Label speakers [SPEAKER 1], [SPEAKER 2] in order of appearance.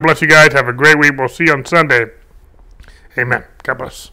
[SPEAKER 1] Bless you guys. Have a great week. We'll see you on Sunday. Amen. God bless.